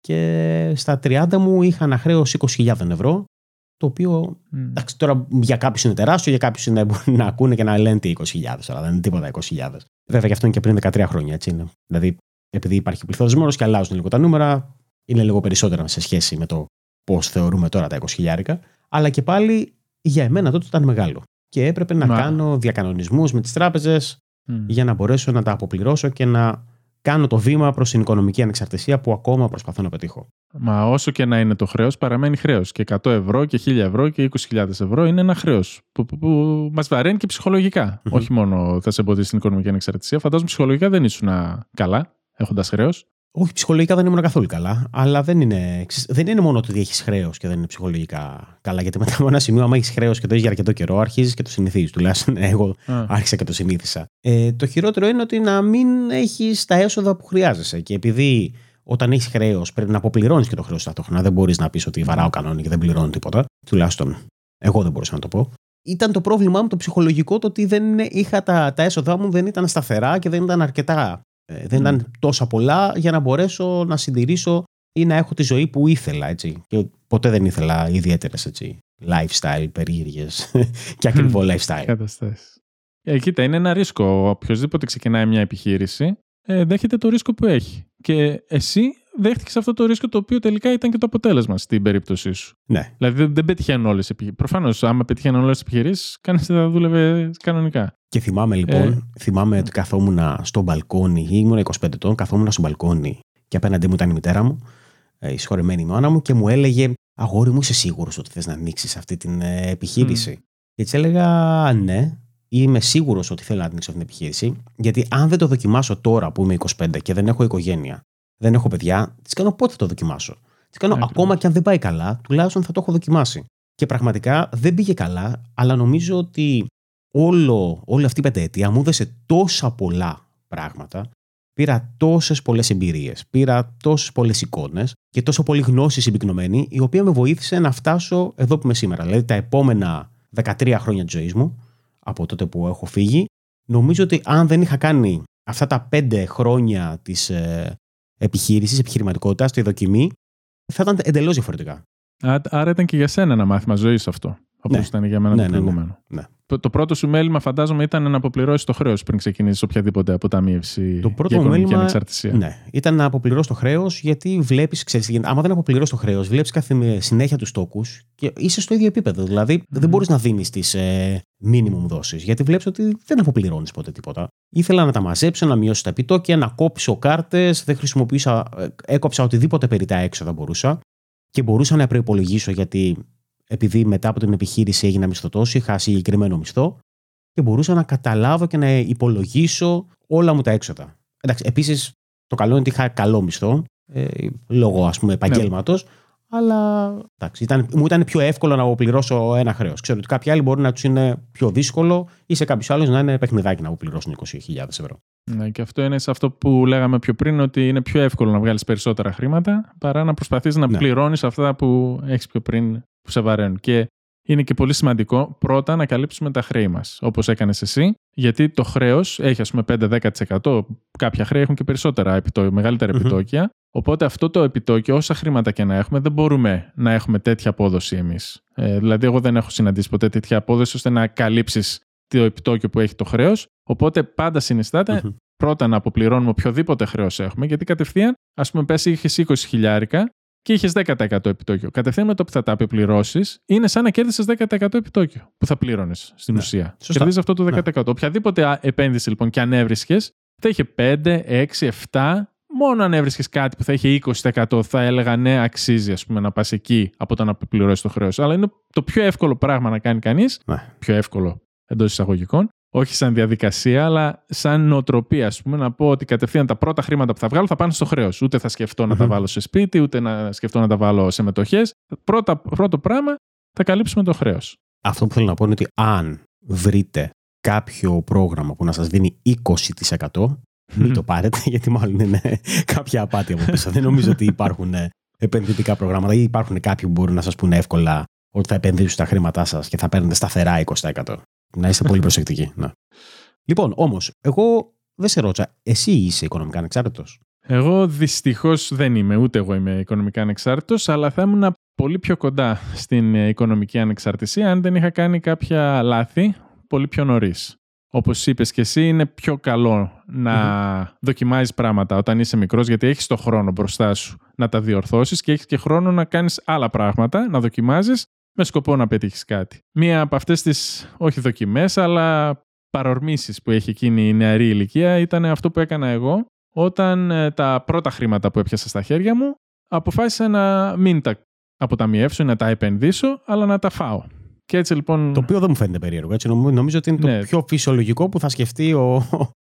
Και στα 30 μου είχα ένα χρέος 20.000 ευρώ, το οποίο mm. εντάξει, τώρα για κάποιους είναι τεράστιο, για κάποιους είναι να ακούνε και να λένε 20.000, αλλά δεν είναι τίποτα 20.000. Βέβαια, γι' αυτό είναι και πριν 13 χρόνια, έτσι είναι. Δηλαδή, επειδή υπάρχει πληθωρισμός και αλλάζουν λίγο τα νούμερα, είναι λίγο περισσότερα σε σχέση με το πώς θεωρούμε τώρα τα 20.000. Αλλά και πάλι για εμένα τότε ήταν μεγάλο. Και έπρεπε να κάνω διακανονισμούς με τις τράπεζες για να μπορέσω να τα αποπληρώσω και να κάνω το βήμα προς την οικονομική ανεξαρτησία που ακόμα προσπαθώ να πετύχω.
Μα όσο και να είναι το χρέος, παραμένει χρέος. Και 100 ευρώ και 1000 ευρώ και 20.000 ευρώ είναι ένα χρέος που, που, που μας βαραίνει και ψυχολογικά. Όχι μόνο θα σε εμποδίσει την οικονομική ανεξαρτησία. Φαντάζομαι ψυχολογικά δεν ήσουν καλά έχοντας χρέος.
Όχι, ψυχολογικά δεν ήμουν καθόλου καλά. Αλλά δεν είναι, δεν είναι μόνο το ότι έχεις χρέος και δεν είναι ψυχολογικά καλά. Γιατί μετά από ένα σημείο, άμα έχεις χρέος και το έχεις για αρκετό καιρό, αρχίζεις και το συνηθίζεις. Τουλάχιστον (laughs) εγώ άρχισα και το συνήθισα. Ε, το χειρότερο είναι ότι να μην έχεις τα έσοδα που χρειάζεσαι. Και επειδή όταν έχεις χρέος πρέπει να αποπληρώνεις και το χρέος ταυτόχρονα, δεν μπορείς να πεις ότι βαράω κανόνι και δεν πληρώνω τίποτα. Τουλάχιστον εγώ δεν μπορούσα να το πω. Ήταν το πρόβλημά μου το ψυχολογικό το ότι δεν είχα τα, τα έσοδά μου δεν ήταν σταθερά και δεν ήταν αρκετά ε, δεν ήταν τόσα πολλά για να μπορέσω να συντηρήσω ή να έχω τη ζωή που ήθελα. Έτσι. Και ποτέ δεν ήθελα ιδιαίτερες lifestyle περίεργες (laughs) και ακριβό lifestyle.
Καταστάσεις. Ε, κοίτα, είναι ένα ρίσκο. Οποιοδήποτε ξεκινάει μια επιχείρηση, ε, δέχεται το ρίσκο που έχει. Και εσύ δέχτηκε αυτό το ρίσκο το οποίο τελικά ήταν και το αποτέλεσμα στην περίπτωσή σου.
Ναι.
Δηλαδή δεν, δεν πετυχαίνουν όλες τι επιχειρήσει. Προφανώς, άμα πετυχαίνουν όλες τις επιχειρήσεις, κανείς δεν θα δούλευε κανονικά.
Και θυμάμαι λοιπόν, ε, θυμάμαι ότι καθόμουν στο μπαλκόνι, ήμουν 25 ετών, καθόμουν στο μπαλκόνι και απέναντί μου ήταν η μητέρα μου, ε, η συγχωρεμένη μάνα μου, και μου έλεγε Αγόρι μου, είσαι σίγουρος ότι θες να ανοίξεις αυτή την ε, επιχείρηση; Mm. Και έτσι έλεγα Ναι, είμαι σίγουρος ότι θέλω να ανοίξω αυτή την επιχείρηση, γιατί αν δεν το δοκιμάσω τώρα που είμαι 25 και δεν έχω οικογένεια, δεν έχω παιδιά, τις κάνω πότε θα το δοκιμάσω. Τις κάνω ακόμα και αν δεν πάει καλά, τουλάχιστον θα το έχω δοκιμάσει. Και πραγματικά δεν πήγε καλά, αλλά νομίζω ότι όλο, όλη αυτή η πενταετία μου έδωσε τόσα πολλά πράγματα. Πήρα τόσες πολλές εμπειρίες, πήρα τόσες πολλές εικόνες και τόσο πολλή γνώση συμπυκνωμένη, η οποία με βοήθησε να φτάσω εδώ που είμαι σήμερα. Δηλαδή τα επόμενα 13 χρόνια της ζωής μου, από τότε που έχω φύγει, νομίζω ότι αν δεν είχα κάνει αυτά τα 5 χρόνια της ε, επιχείρησης, επιχειρηματικότητας, τη δοκιμή, θα ήταν εντελώς διαφορετικά.
Άρα ήταν και για σένα ένα μάθημα ζωής αυτό. Όπω ναι. ήταν για μένα
ναι,
το
ναι, ναι.
προηγούμενο.
Ναι,
Το, το πρώτο σου μέλημα, φαντάζομαι, ήταν να αποπληρώσεις το χρέος πριν ξεκινήσεις οποιαδήποτε αποταμίευση
το πρώτο
για οικονομική
μέλημα,
ανεξαρτησία.
Ναι, ήταν να αποπληρώσει το χρέος, γιατί βλέπεις, ξέρεις, άμα δεν αποπληρώσει το χρέος, βλέπεις κάθε συνέχεια τους τόκους και είσαι στο ίδιο επίπεδο. Δηλαδή, δεν μπορείς να δίνεις τις ε, minimum δόσεις, γιατί βλέπεις ότι δεν αποπληρώνεις ποτέ τίποτα. Ήθελα να τα μαζέψω, να μειώσω τα επιτόκια, να κόψω κάρτες, δεν χρησιμοποίησα, ε, έκοψα οτιδήποτε περί τα έξοδα μπορούσα και μπορούσα να προπολογίσω γιατί επειδή μετά από την επιχείρηση έγινα μισθωτό, είχα συγκεκριμένο μισθό και μπορούσα να καταλάβω και να υπολογίσω όλα μου τα έξοδα. Εντάξει, επίσης, το καλό είναι ότι είχα καλό μισθό ε, λόγω ας πούμε επαγγέλματος. Ναι. Αλλά εντάξει, ήταν, μου ήταν πιο εύκολο να αποπληρώσω ένα χρέος. Ξέρω ότι κάποιοι άλλοι μπορεί να τους είναι πιο δύσκολο ή σε κάποιους άλλους να είναι παιχνιδάκι να αποπληρώσουν 20.000 ευρώ.
Ναι, και αυτό είναι σε αυτό που λέγαμε πιο πριν, ότι είναι πιο εύκολο να βγάλεις περισσότερα χρήματα παρά να προσπαθείς να ναι. πληρώνεις αυτά που έχεις πιο πριν που σε βαραίνουν. Και είναι και πολύ σημαντικό πρώτα να καλύψουμε τα χρέη μας, όπως έκανες εσύ, γιατί το χρέος έχει, ας πούμε, 5-10%. Κάποια χρέη έχουν και περισσότερα, επιτό, μεγαλύτερα επιτόκια. Οπότε αυτό το επιτόκιο, όσα χρήματα και να έχουμε, δεν μπορούμε να έχουμε τέτοια απόδοση εμείς. Ε, δηλαδή, εγώ δεν έχω συναντήσει ποτέ τέτοια απόδοση ώστε να καλύψεις το επιτόκιο που έχει το χρέος. Οπότε πάντα πρώτα να αποπληρώνουμε οποιοδήποτε χρέος έχουμε, γιατί κατευθείαν, ας πούμε, πέσει είχες 20 χιλιάρικα και είχες 10% επιτόκιο. Κατευθείαν με το που θα τα αποπληρώσεις, είναι σαν να κέρδισες 10% επιτόκιο που θα πλήρωνε στην ναι. ουσία. Κερδίζεις αυτό το 10%. Ναι. Οποιαδήποτε επένδυση λοιπόν και αν έβρισκε, θα είχε 5, 6, 7. Μόνο αν έβρισκες κάτι που θα είχε 20% θα έλεγα ναι, αξίζει ας πούμε, να πας εκεί από το να αποπληρώσει το χρέος. Αλλά είναι το πιο εύκολο πράγμα να κάνει κανείς. Ναι. Πιο εύκολο εντός εισαγωγικών όχι σαν διαδικασία, αλλά σαν νοοτροπία. Ας πούμε, να πω ότι κατευθείαν τα πρώτα χρήματα που θα βγάλω θα πάνε στο χρέος. Ούτε θα σκεφτώ να τα βάλω σε σπίτι, ούτε να σκεφτώ να τα βάλω σε μετοχές. Πρώτο πράγμα θα καλύψουμε το χρέος.
Αυτό που θέλω να πω είναι ότι αν βρείτε κάποιο πρόγραμμα που να σας δίνει 20%, μην το πάρετε, (laughs) γιατί μάλλον είναι κάποια απάτη από πίσω. Δεν νομίζω ότι υπάρχουν ε, επενδυτικά προγράμματα ή υπάρχουν κάποιοι που μπορούν να σας πούνε εύκολα ότι θα επενδύσουν τα χρήματά σας και θα παίρνετε σταθερά 20%. Να είστε πολύ προσεκτικοί. Να. Λοιπόν, όμως, εγώ δεν σε ρώτησα, εσύ είσαι οικονομικά ανεξάρτητος;
Εγώ δυστυχώς δεν είμαι, ούτε εγώ είμαι οικονομικά ανεξάρτητος, αλλά θα ήμουν πολύ πιο κοντά στην οικονομική ανεξαρτησία αν δεν είχα κάνει κάποια λάθη πολύ πιο νωρίς. Όπως είπες και εσύ, είναι πιο καλό να mm δοκιμάζεις πράγματα όταν είσαι μικρός, γιατί έχεις το χρόνο μπροστά σου να τα διορθώσεις και έχεις και χρόνο να κάνεις άλλα πράγματα, να δοκιμάζεις με σκοπό να πετύχεις κάτι. Μία από αυτές τις, όχι δοκιμές, αλλά παρορμήσεις που έχει εκείνη η νεαρή ηλικία ήταν αυτό που έκανα εγώ όταν ε, τα πρώτα χρήματα που έπιασα στα χέρια μου αποφάσισα να μην τα αποταμιεύσω, να τα επενδύσω, αλλά να τα φάω. Και έτσι λοιπόν...
Το οποίο δεν μου φαίνεται περίεργο. Έτσι. Νομίζω ότι είναι το ναι. πιο φυσιολογικό που θα σκεφτεί ο,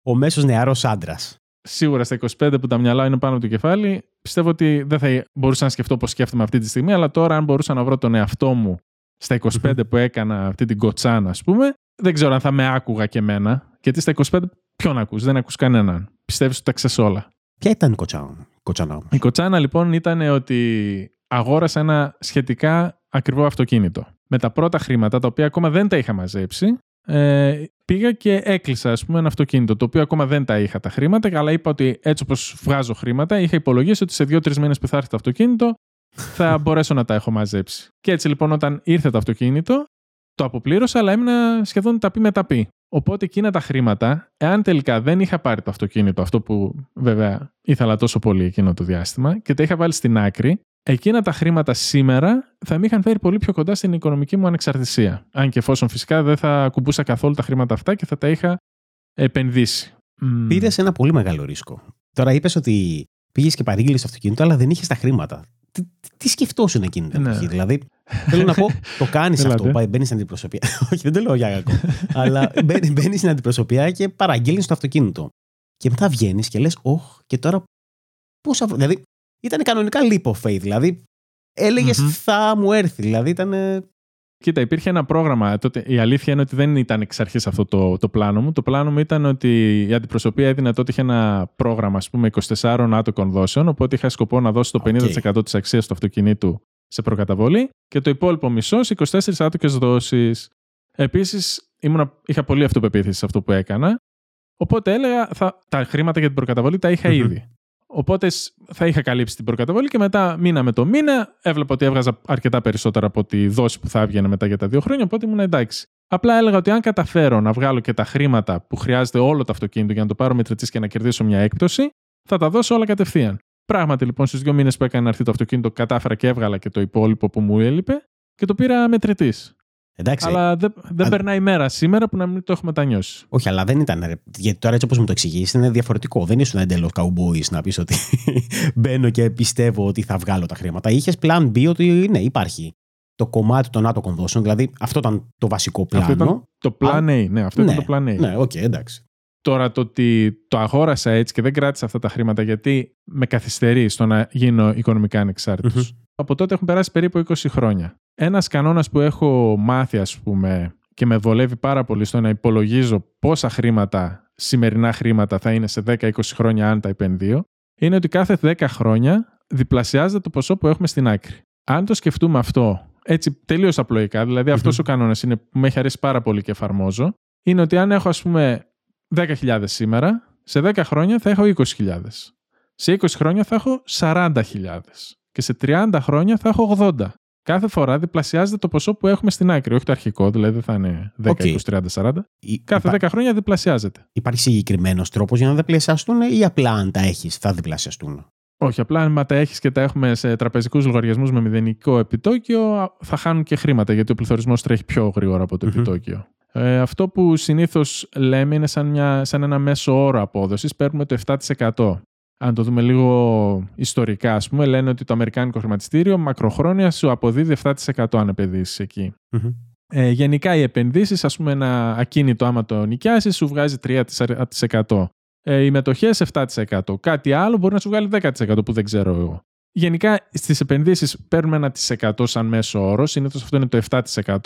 ο μέσος νεαρός άντρας
σίγουρα στα 25 που τα μυαλά είναι πάνω από το κεφάλι, πιστεύω ότι δεν θα μπορούσα να σκεφτώ πώς σκέφτομαι αυτή τη στιγμή, αλλά τώρα αν μπορούσα να βρω τον εαυτό μου στα 25 που έκανα αυτή την κοτσάνα, ας πούμε, δεν ξέρω αν θα με άκουγα και εμένα. Γιατί στα 25 ποιον ακούς, δεν ακούς κανέναν. Πιστεύεις ότι τα ξέρεις όλα.
Ποια ήταν η κοτσάνα, κοτσάνα
Η κοτσάνα λοιπόν ήταν ότι αγόρασα ένα σχετικά ακριβό αυτοκίνητο. Με τα πρώτα χρήματα, τα οποία ακόμα δεν τα είχα μαζέψει, ε, πήγα και έκλεισα ας πούμε, ένα αυτοκίνητο, το οποίο ακόμα δεν τα είχα τα χρήματα, αλλά είπα ότι έτσι όπως βγάζω χρήματα, είχα υπολογίσει ότι σε δύο-τρεις μήνες που θα έρθει το αυτοκίνητο, θα (laughs) μπορέσω να τα έχω μαζέψει. Και έτσι λοιπόν, όταν ήρθε το αυτοκίνητο, το αποπλήρωσα, αλλά έμεινα σχεδόν τα πει με τα πει. Οπότε εκείνα τα χρήματα, εάν τελικά δεν είχα πάρει το αυτοκίνητο, αυτό που βέβαια ήθελα τόσο πολύ εκείνο το διάστημα, και τα είχα βάλει στην άκρη, εκείνα τα χρήματα σήμερα θα με είχαν φέρει πολύ πιο κοντά στην οικονομική μου ανεξαρτησία. Αν και εφόσον φυσικά δεν θα κουμπούσα καθόλου τα χρήματα αυτά και θα τα είχα επενδύσει.
Πήρες ένα πολύ μεγάλο ρίσκο. Τώρα είπες ότι πήγες και παρήγγειλες το αυτοκίνητο, αλλά δεν είχες τα χρήματα. Τι, τι σκεφτόσουν εκείνη την ναι. εποχή, δηλαδή. Θέλω να πω, (laughs) το κάνεις αυτό. Μπαίνεις στην αντιπροσωπεία. (laughs) Όχι, δεν το λέω για κακό. (laughs) αλλά μπαίνεις στην αντιπροσωπεία και παραγγέλνεις το αυτοκίνητο. Και μετά βγαίνεις και λες, Ωχ, και τώρα πόσα. Δηλαδή, ήταν κανονικά leap of faith. Δηλαδή, θα μου έρθει. Δηλαδή, ήταν.
Κοίτα, υπήρχε ένα πρόγραμμα. Τότε, η αλήθεια είναι ότι δεν ήταν εξ αρχής αυτό το, το πλάνο μου. Το πλάνο μου ήταν ότι η αντιπροσωπεία έδινε τότε είχε ένα πρόγραμμα, ας πούμε, 24 άτοκων δόσεων. Οπότε είχα σκοπό να δώσω το 50% της αξίας του αυτοκινήτου σε προκαταβολή και το υπόλοιπο μισός σε 24 άτοκες δόσεις. Επίσης, είχα πολύ αυτοπεποίθηση σε αυτό που έκανα. Οπότε έλεγα, θα, τα χρήματα για την προκαταβολή τα είχα ήδη. Οπότε θα είχα καλύψει την προκαταβολή και μετά μήνα με το μήνα έβλεπα ότι έβγαζα αρκετά περισσότερα από τη δόση που θα έβγαινε μετά για τα δύο χρόνια. Οπότε ήμουν εντάξει. Απλά έλεγα ότι αν καταφέρω να βγάλω και τα χρήματα που χρειάζεται όλο το αυτοκίνητο για να το πάρω μετρητής και να κερδίσω μια έκπτωση, θα τα δώσω όλα κατευθείαν. Πράγματι λοιπόν στους δύο μήνες που έκανε να έρθει το αυτοκίνητο, κατάφερα και έβγαλα και το υπόλοιπο που μου έλειπε και το πήρα μετρητοίς. Εντάξει. Αλλά δεν, δεν Α... περνάει μέρα σήμερα που να μην το έχουμε μετανιώσει.
Όχι, αλλά δεν ήταν. Γιατί τώρα έτσι όπως μου το εξηγήσει είναι διαφορετικό. Δεν ήσουν εντελώς καουμπόη να πεις ότι (laughs) μπαίνω και πιστεύω ότι θα βγάλω τα χρήματα. Είχες plan B ότι ναι, υπάρχει το κομμάτι των άτοκων δόσεων. Δηλαδή αυτό ήταν το βασικό πλάνο. Αυτό
ήταν το plan A. Ναι, αυτό
ναι,
ήταν το plan A.
Ναι, OK, okay, εντάξει.
Τώρα το ότι το αγόρασα έτσι και δεν κράτησα αυτά τα χρήματα γιατί με καθυστερεί στο να γίνω οικονομικά ανεξάρτητος. Από τότε έχουν περάσει περίπου 20 χρόνια. Ένας κανόνας που έχω μάθει ας πούμε και με βολεύει πάρα πολύ στο να υπολογίζω πόσα χρήματα, σημερινά χρήματα θα είναι σε 10-20 χρόνια αν τα επενδύω, είναι ότι κάθε 10 χρόνια διπλασιάζεται το ποσό που έχουμε στην άκρη. Αν το σκεφτούμε αυτό έτσι τελείως απλοϊκά, δηλαδή αυτός ο κανόνας είναι που με έχει αρέσει πάρα πολύ και εφαρμόζω, είναι ότι αν έχω ας πούμε 10.000 σήμερα, σε 10 χρόνια θα έχω 20.000. Σε 20 χρόνια θα έχω 40.000. Και σε 30 χρόνια θα έχω 80. Κάθε φορά διπλασιάζεται το ποσό που έχουμε στην άκρη. Όχι το αρχικό, δηλαδή δεν θα είναι 10, okay. 20, 30, 40. Κάθε Υπά... 10 χρόνια διπλασιάζεται.
Υπάρχει συγκεκριμένος τρόπος για να διπλασιαστούν ή απλά αν τα έχεις θα διπλασιαστούν;
Όχι, απλά αν τα έχεις και τα έχουμε σε τραπεζικούς λογαριασμούς με μηδενικό επιτόκιο, θα χάνουν και χρήματα γιατί ο πληθωρισμός τρέχει πιο γρήγορα από το επιτόκιο. Ε, αυτό που συνήθως λέμε είναι σαν, μια, σαν ένα μέσο όρο απόδοσης. Παίρνουμε το 7%. Αν το δούμε λίγο ιστορικά, ας πούμε, λένε ότι το Αμερικάνικο χρηματιστήριο μακροχρόνια σου αποδίδει 7% αν επενδύσεις Ε, γενικά οι επενδύσεις, ας πούμε, ένα ακίνητο άμα το νοικιάσεις, σου βγάζει 3%. Ε, οι μετοχές 7%. Κάτι άλλο μπορεί να σου βγάλει 10% που δεν ξέρω εγώ. Γενικά στις επενδύσεις παίρνουμε ένα 1% σαν μέσο όρο, συνήθως αυτό είναι το 7%.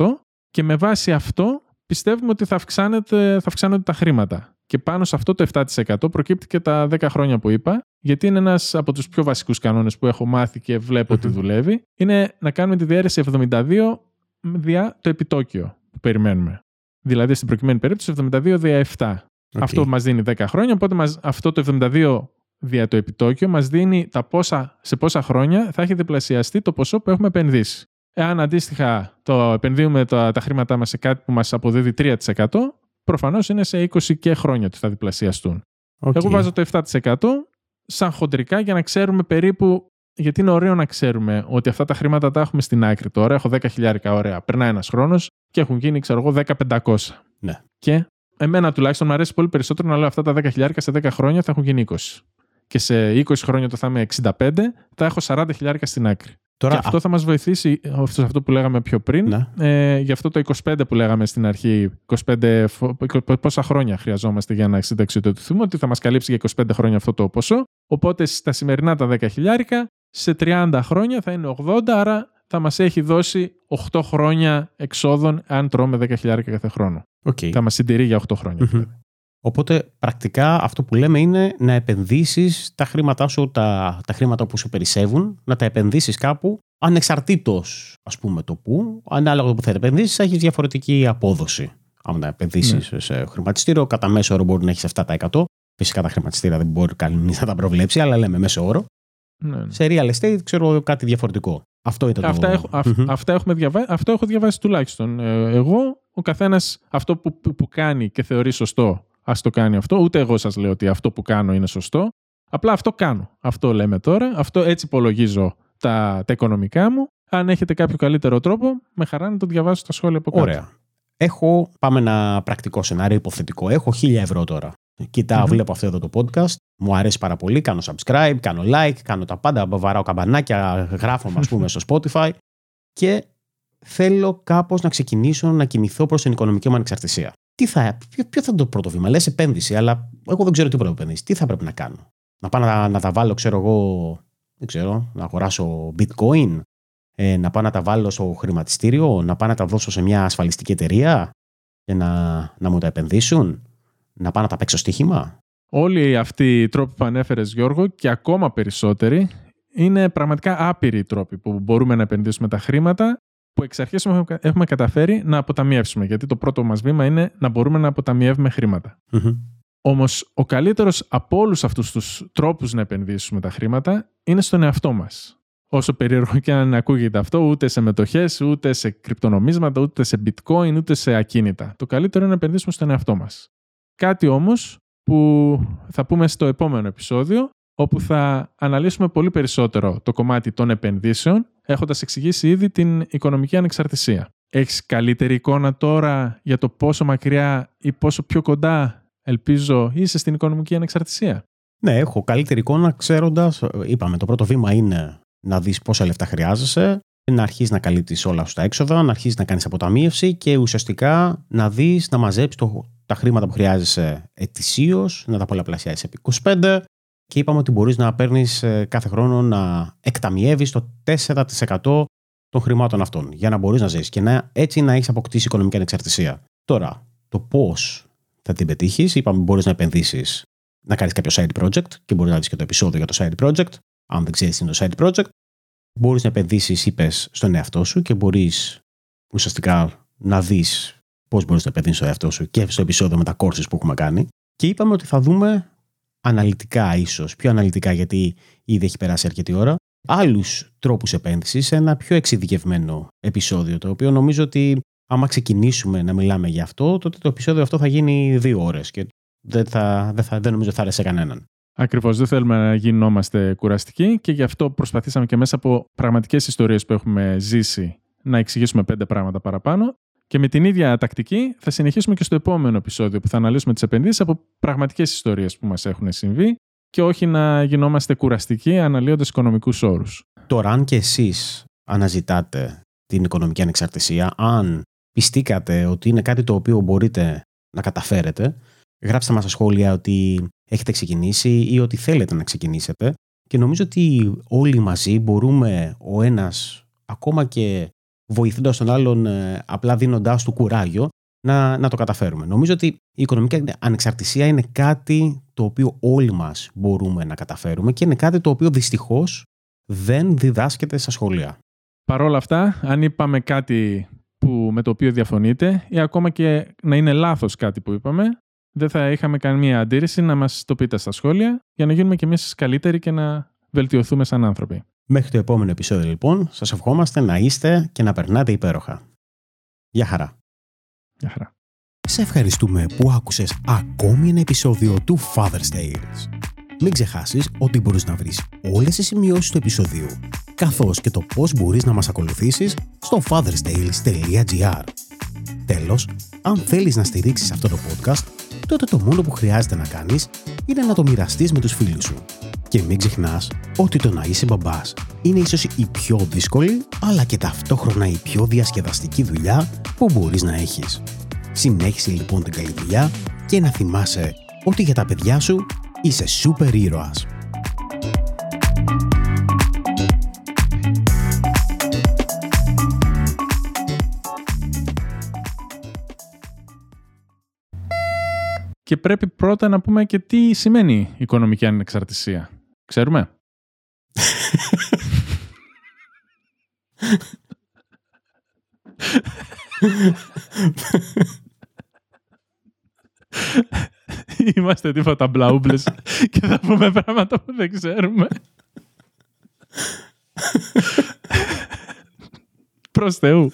Και με βάση αυτό πιστεύουμε ότι θα, αυξάνεται, θα αυξάνονται τα χρήματα. Και πάνω σε αυτό το 7% προκύπτει και τα 10 χρόνια που είπα, γιατί είναι ένας από τους πιο βασικούς κανόνες που έχω μάθει και βλέπω ότι δουλεύει. Είναι να κάνουμε τη διαίρεση 72 δια το επιτόκιο που περιμένουμε. Δηλαδή στην προκειμένη περίπτωση 72 δια 7. Αυτό μας δίνει 10 χρόνια, οπότε μας, αυτό το 72 δια το επιτόκιο μας δίνει τα πόσα, σε πόσα χρόνια θα έχει διπλασιαστεί το ποσό που έχουμε επενδύσει. Εάν αντίστοιχα το επενδύουμε τα, τα χρήματά μας σε κάτι που μας αποδίδει 3%, προφανώς είναι σε 20 και χρόνια ότι θα διπλασιαστούν. Okay. Εγώ βάζω το 7% σαν χοντρικά για να ξέρουμε περίπου γιατί είναι ωραίο να ξέρουμε ότι αυτά τα χρήματα τα έχουμε στην άκρη τώρα. Έχω 10 χιλιάρικα ωραία. Περνάει ένας χρόνος και έχουν γίνει, ξέρω εγώ, 10-500.
Ναι.
Και εμένα τουλάχιστον μου αρέσει πολύ περισσότερο να λέω αυτά τα 10 χιλιάρικα σε 10 χρόνια θα έχουν γίνει 20. Και σε 20 χρόνια το θα είμαι 65, θα έχω 40 χιλιάρικα στην άκρη. Τώρα, και αυτό θα μας βοηθήσει, αυτός, αυτό που λέγαμε πιο πριν, ναι. ε, για αυτό το 25 που λέγαμε στην αρχή, 25, πόσα χρόνια χρειαζόμαστε για να συνταξιοδοτηθούμε, ότι θα μας καλύψει για 25 χρόνια αυτό το ποσό. Οπότε στα σημερινά τα 10 χιλιάρικα, σε 30 χρόνια θα είναι 80, άρα θα μας έχει δώσει 8 χρόνια εξόδων αν τρώμε 10 χιλιάρικα κάθε χρόνο.
Okay.
Θα μας συντηρεί για 8 χρονια δηλαδή.
Οπότε πρακτικά αυτό που λέμε είναι να επενδύσεις τα χρήματά σου, τα, τα χρήματα που σου περισσεύουν, να τα επενδύσεις κάπου ανεξαρτήτως ας πούμε το που, ανάλογα το που θα επενδύσεις θα έχεις διαφορετική απόδοση. Αν τα επενδύσεις ναι. σε χρηματιστήριο, κατά μέσο όρο μπορεί να έχεις 7%. Φυσικά τα χρηματιστήρια δεν μπορεί κανείς να τα προβλέψει, αλλά λέμε μέσο όρο. Ναι, ναι. Σε real estate ξέρω κάτι διαφορετικό. Αυτό ήταν
αυτά,
το...
έχω, αυτά έχουμε διαβάσει, αυτό έχω διαβάσει τουλάχιστον. Ε, εγώ, ο καθένας αυτό που, που, κάνει και θεωρεί σωστό, ας το κάνει αυτό. Ούτε εγώ σας λέω ότι αυτό που κάνω είναι σωστό. Απλά αυτό κάνω. Αυτό λέμε τώρα. Αυτό έτσι υπολογίζω τα, τα οικονομικά μου. Αν έχετε κάποιο καλύτερο τρόπο, με χαρά να το διαβάσω στα σχόλια από κάτω.
Ωραία. Έχω, πάμε ένα πρακτικό σενάριο, υποθετικό. Έχω 1000 ευρώ τώρα. Κοίτα, βλέπω αυτό εδώ το podcast. Μου αρέσει πάρα πολύ. Κάνω subscribe, κάνω like, κάνω τα πάντα. Βαράω καμπανάκια, γράφω, ας πούμε, στο Spotify. Και θέλω κάπως να ξεκινήσω να κινηθώ προς την οικονομική μου ανεξαρτησία. Τι θα, ποιο, ποιο θα είναι το πρώτο βήμα, λες επένδυση, αλλά εγώ δεν ξέρω τι πρέπει να επενδύσει. Τι θα πρέπει να κάνω; Να πάω να, να τα βάλω, ξέρω εγώ, δεν ξέρω, να αγοράσω bitcoin, ε, να πάω να τα βάλω στο χρηματιστήριο, να πάω να τα δώσω σε μια ασφαλιστική εταιρεία και να, να μου τα επενδύσουν να πάω να τα παίξω στοίχημα;
Όλοι αυτοί οι τρόποι που ανέφερες, Γιώργο, και ακόμα περισσότεροι, είναι πραγματικά άπειροι οι τρόποι που μπορούμε να επενδύσουμε τα χρήματα που εξ αρχής έχουμε καταφέρει να αποταμιεύσουμε. Γιατί το πρώτο μας βήμα είναι να μπορούμε να αποταμιεύουμε χρήματα. Mm-hmm. Όμως, ο καλύτερος από όλους αυτούς τους τρόπους να επενδύσουμε τα χρήματα είναι στον εαυτό μας. Όσο περίεργο και αν ακούγεται αυτό, ούτε σε μετοχές, ούτε σε κρυπτονομίσματα, ούτε σε bitcoin, ούτε σε ακίνητα. Το καλύτερο είναι να επενδύσουμε στον εαυτό μας. Κάτι όμως που θα πούμε στο επόμενο επεισόδιο, όπου θα αναλύσουμε πολύ περισσότερο το κομμάτι των επενδύσεων, έχοντας εξηγήσει ήδη την οικονομική ανεξαρτησία. Έχεις καλύτερη εικόνα τώρα για το πόσο μακριά ή πόσο πιο κοντά, ελπίζω, είσαι στην οικονομική ανεξαρτησία;
Ναι, έχω καλύτερη εικόνα ξέροντας, είπαμε, το πρώτο βήμα είναι να δεις πόσα λεφτά χρειάζεσαι, να αρχίσεις να καλύπτεις όλα σου τα έξοδα, να αρχίσεις να κάνεις αποταμίευση και ουσιαστικά να δεις να μαζέψεις το, τα χρήματα που χρειάζεσαι ετησίως, να τα πολλαπλασιάσεις επί 25 και είπαμε ότι μπορείς να παίρνεις ε, κάθε χρόνο να εκταμιεύεις το 4% των χρημάτων αυτών για να μπορείς να ζήσει και να, έτσι να έχεις αποκτήσει οικονομική ανεξαρτησία. Τώρα, το πώς θα την πετύχεις, είπαμε μπορείς να επενδύσεις, να κάνεις κάποιο side project και μπορείς να δεις και το επεισόδιο για το side project, αν δεν ξέρεις τι είναι το side project. Μπορείς να επενδύσεις, είπες, στον εαυτό σου και μπορείς ουσιαστικά να δεις πώς μπορείς να επενδύσεις στον εαυτό σου και στο επεισόδιο με τα courses που έχουμε κάνει. Και είπαμε ότι θα δούμε αναλυτικά, ίσως, πιο αναλυτικά, γιατί ήδη έχει περάσει αρκετή ώρα, άλλους τρόπους επένδυσης σε ένα πιο εξειδικευμένο επεισόδιο. Το οποίο νομίζω ότι άμα ξεκινήσουμε να μιλάμε για αυτό, τότε το επεισόδιο αυτό θα γίνει δύο ώρες και δεν, θα, δεν, θα, δεν νομίζω θα άρεσε κανέναν.
Ακριβώς. Δεν θέλουμε να γινόμαστε κουραστικοί και γι' αυτό προσπαθήσαμε και μέσα από πραγματικές ιστορίες που έχουμε ζήσει να εξηγήσουμε πέντε πράγματα παραπάνω. Και με την ίδια τακτική θα συνεχίσουμε και στο επόμενο επεισόδιο που θα αναλύσουμε τις επενδύσεις από πραγματικές ιστορίες που μας έχουν συμβεί και όχι να γινόμαστε κουραστικοί αναλύοντας οικονομικούς όρους.
Τώρα, αν και εσείς αναζητάτε την οικονομική ανεξαρτησία, αν πιστήκατε ότι είναι κάτι το οποίο μπορείτε να καταφέρετε, γράψτε μας στα σχόλια ότι έχετε ξεκινήσει ή ότι θέλετε να ξεκινήσετε και νομίζω ότι όλοι μαζί μπορούμε ο ένας ακόμα και βοηθώντας τον άλλον ε, απλά δίνοντάς του κουράγιο να, να το καταφέρουμε. Νομίζω ότι η οικονομική ανεξαρτησία είναι κάτι το οποίο όλοι μας μπορούμε να καταφέρουμε και είναι κάτι το οποίο δυστυχώς δεν διδάσκεται στα σχολεία.
Παρ' όλα αυτά, αν είπαμε κάτι που, με το οποίο διαφωνείτε ή ακόμα και να είναι λάθος κάτι που είπαμε, δεν θα είχαμε καμία αντίρρηση να μας το πείτε στα σχόλια για να γίνουμε και εμείς καλύτεροι και να βελτιωθούμε σαν άνθρωποι.
Μέχρι το επόμενο επεισόδιο λοιπόν, σας ευχόμαστε να είστε και να περνάτε υπέροχα. Γεια χαρά.
Γεια χαρά.
Σε ευχαριστούμε που άκουσες ακόμη ένα επεισόδιο του Father's Tales. Μην ξεχάσεις ότι μπορείς να βρεις όλες τις σημειώσεις του επεισοδίου, καθώς και το πώς μπορείς να μας ακολουθήσεις στο fatherstales.gr. Τέλος, αν θέλεις να στηρίξεις αυτό το podcast, τότε το μόνο που χρειάζεται να κάνεις είναι να το μοιραστείς με τους φίλους σου. Και μην ξεχνάς ότι το να είσαι μπαμπάς είναι ίσως η πιο δύσκολη, αλλά και ταυτόχρονα η πιο διασκεδαστική δουλειά που μπορείς να έχεις. Συνέχισε λοιπόν την καλή δουλειά και να θυμάσαι ότι για τα παιδιά σου είσαι σούπερ ήρωας.
Και πρέπει πρώτα να πούμε και τι σημαίνει οικονομική ανεξαρτησία. Ξέρουμε. Είμαστε τίποτα μπλαούμπλες και θα πούμε πράγματα που δεν ξέρουμε. Προς Θεού.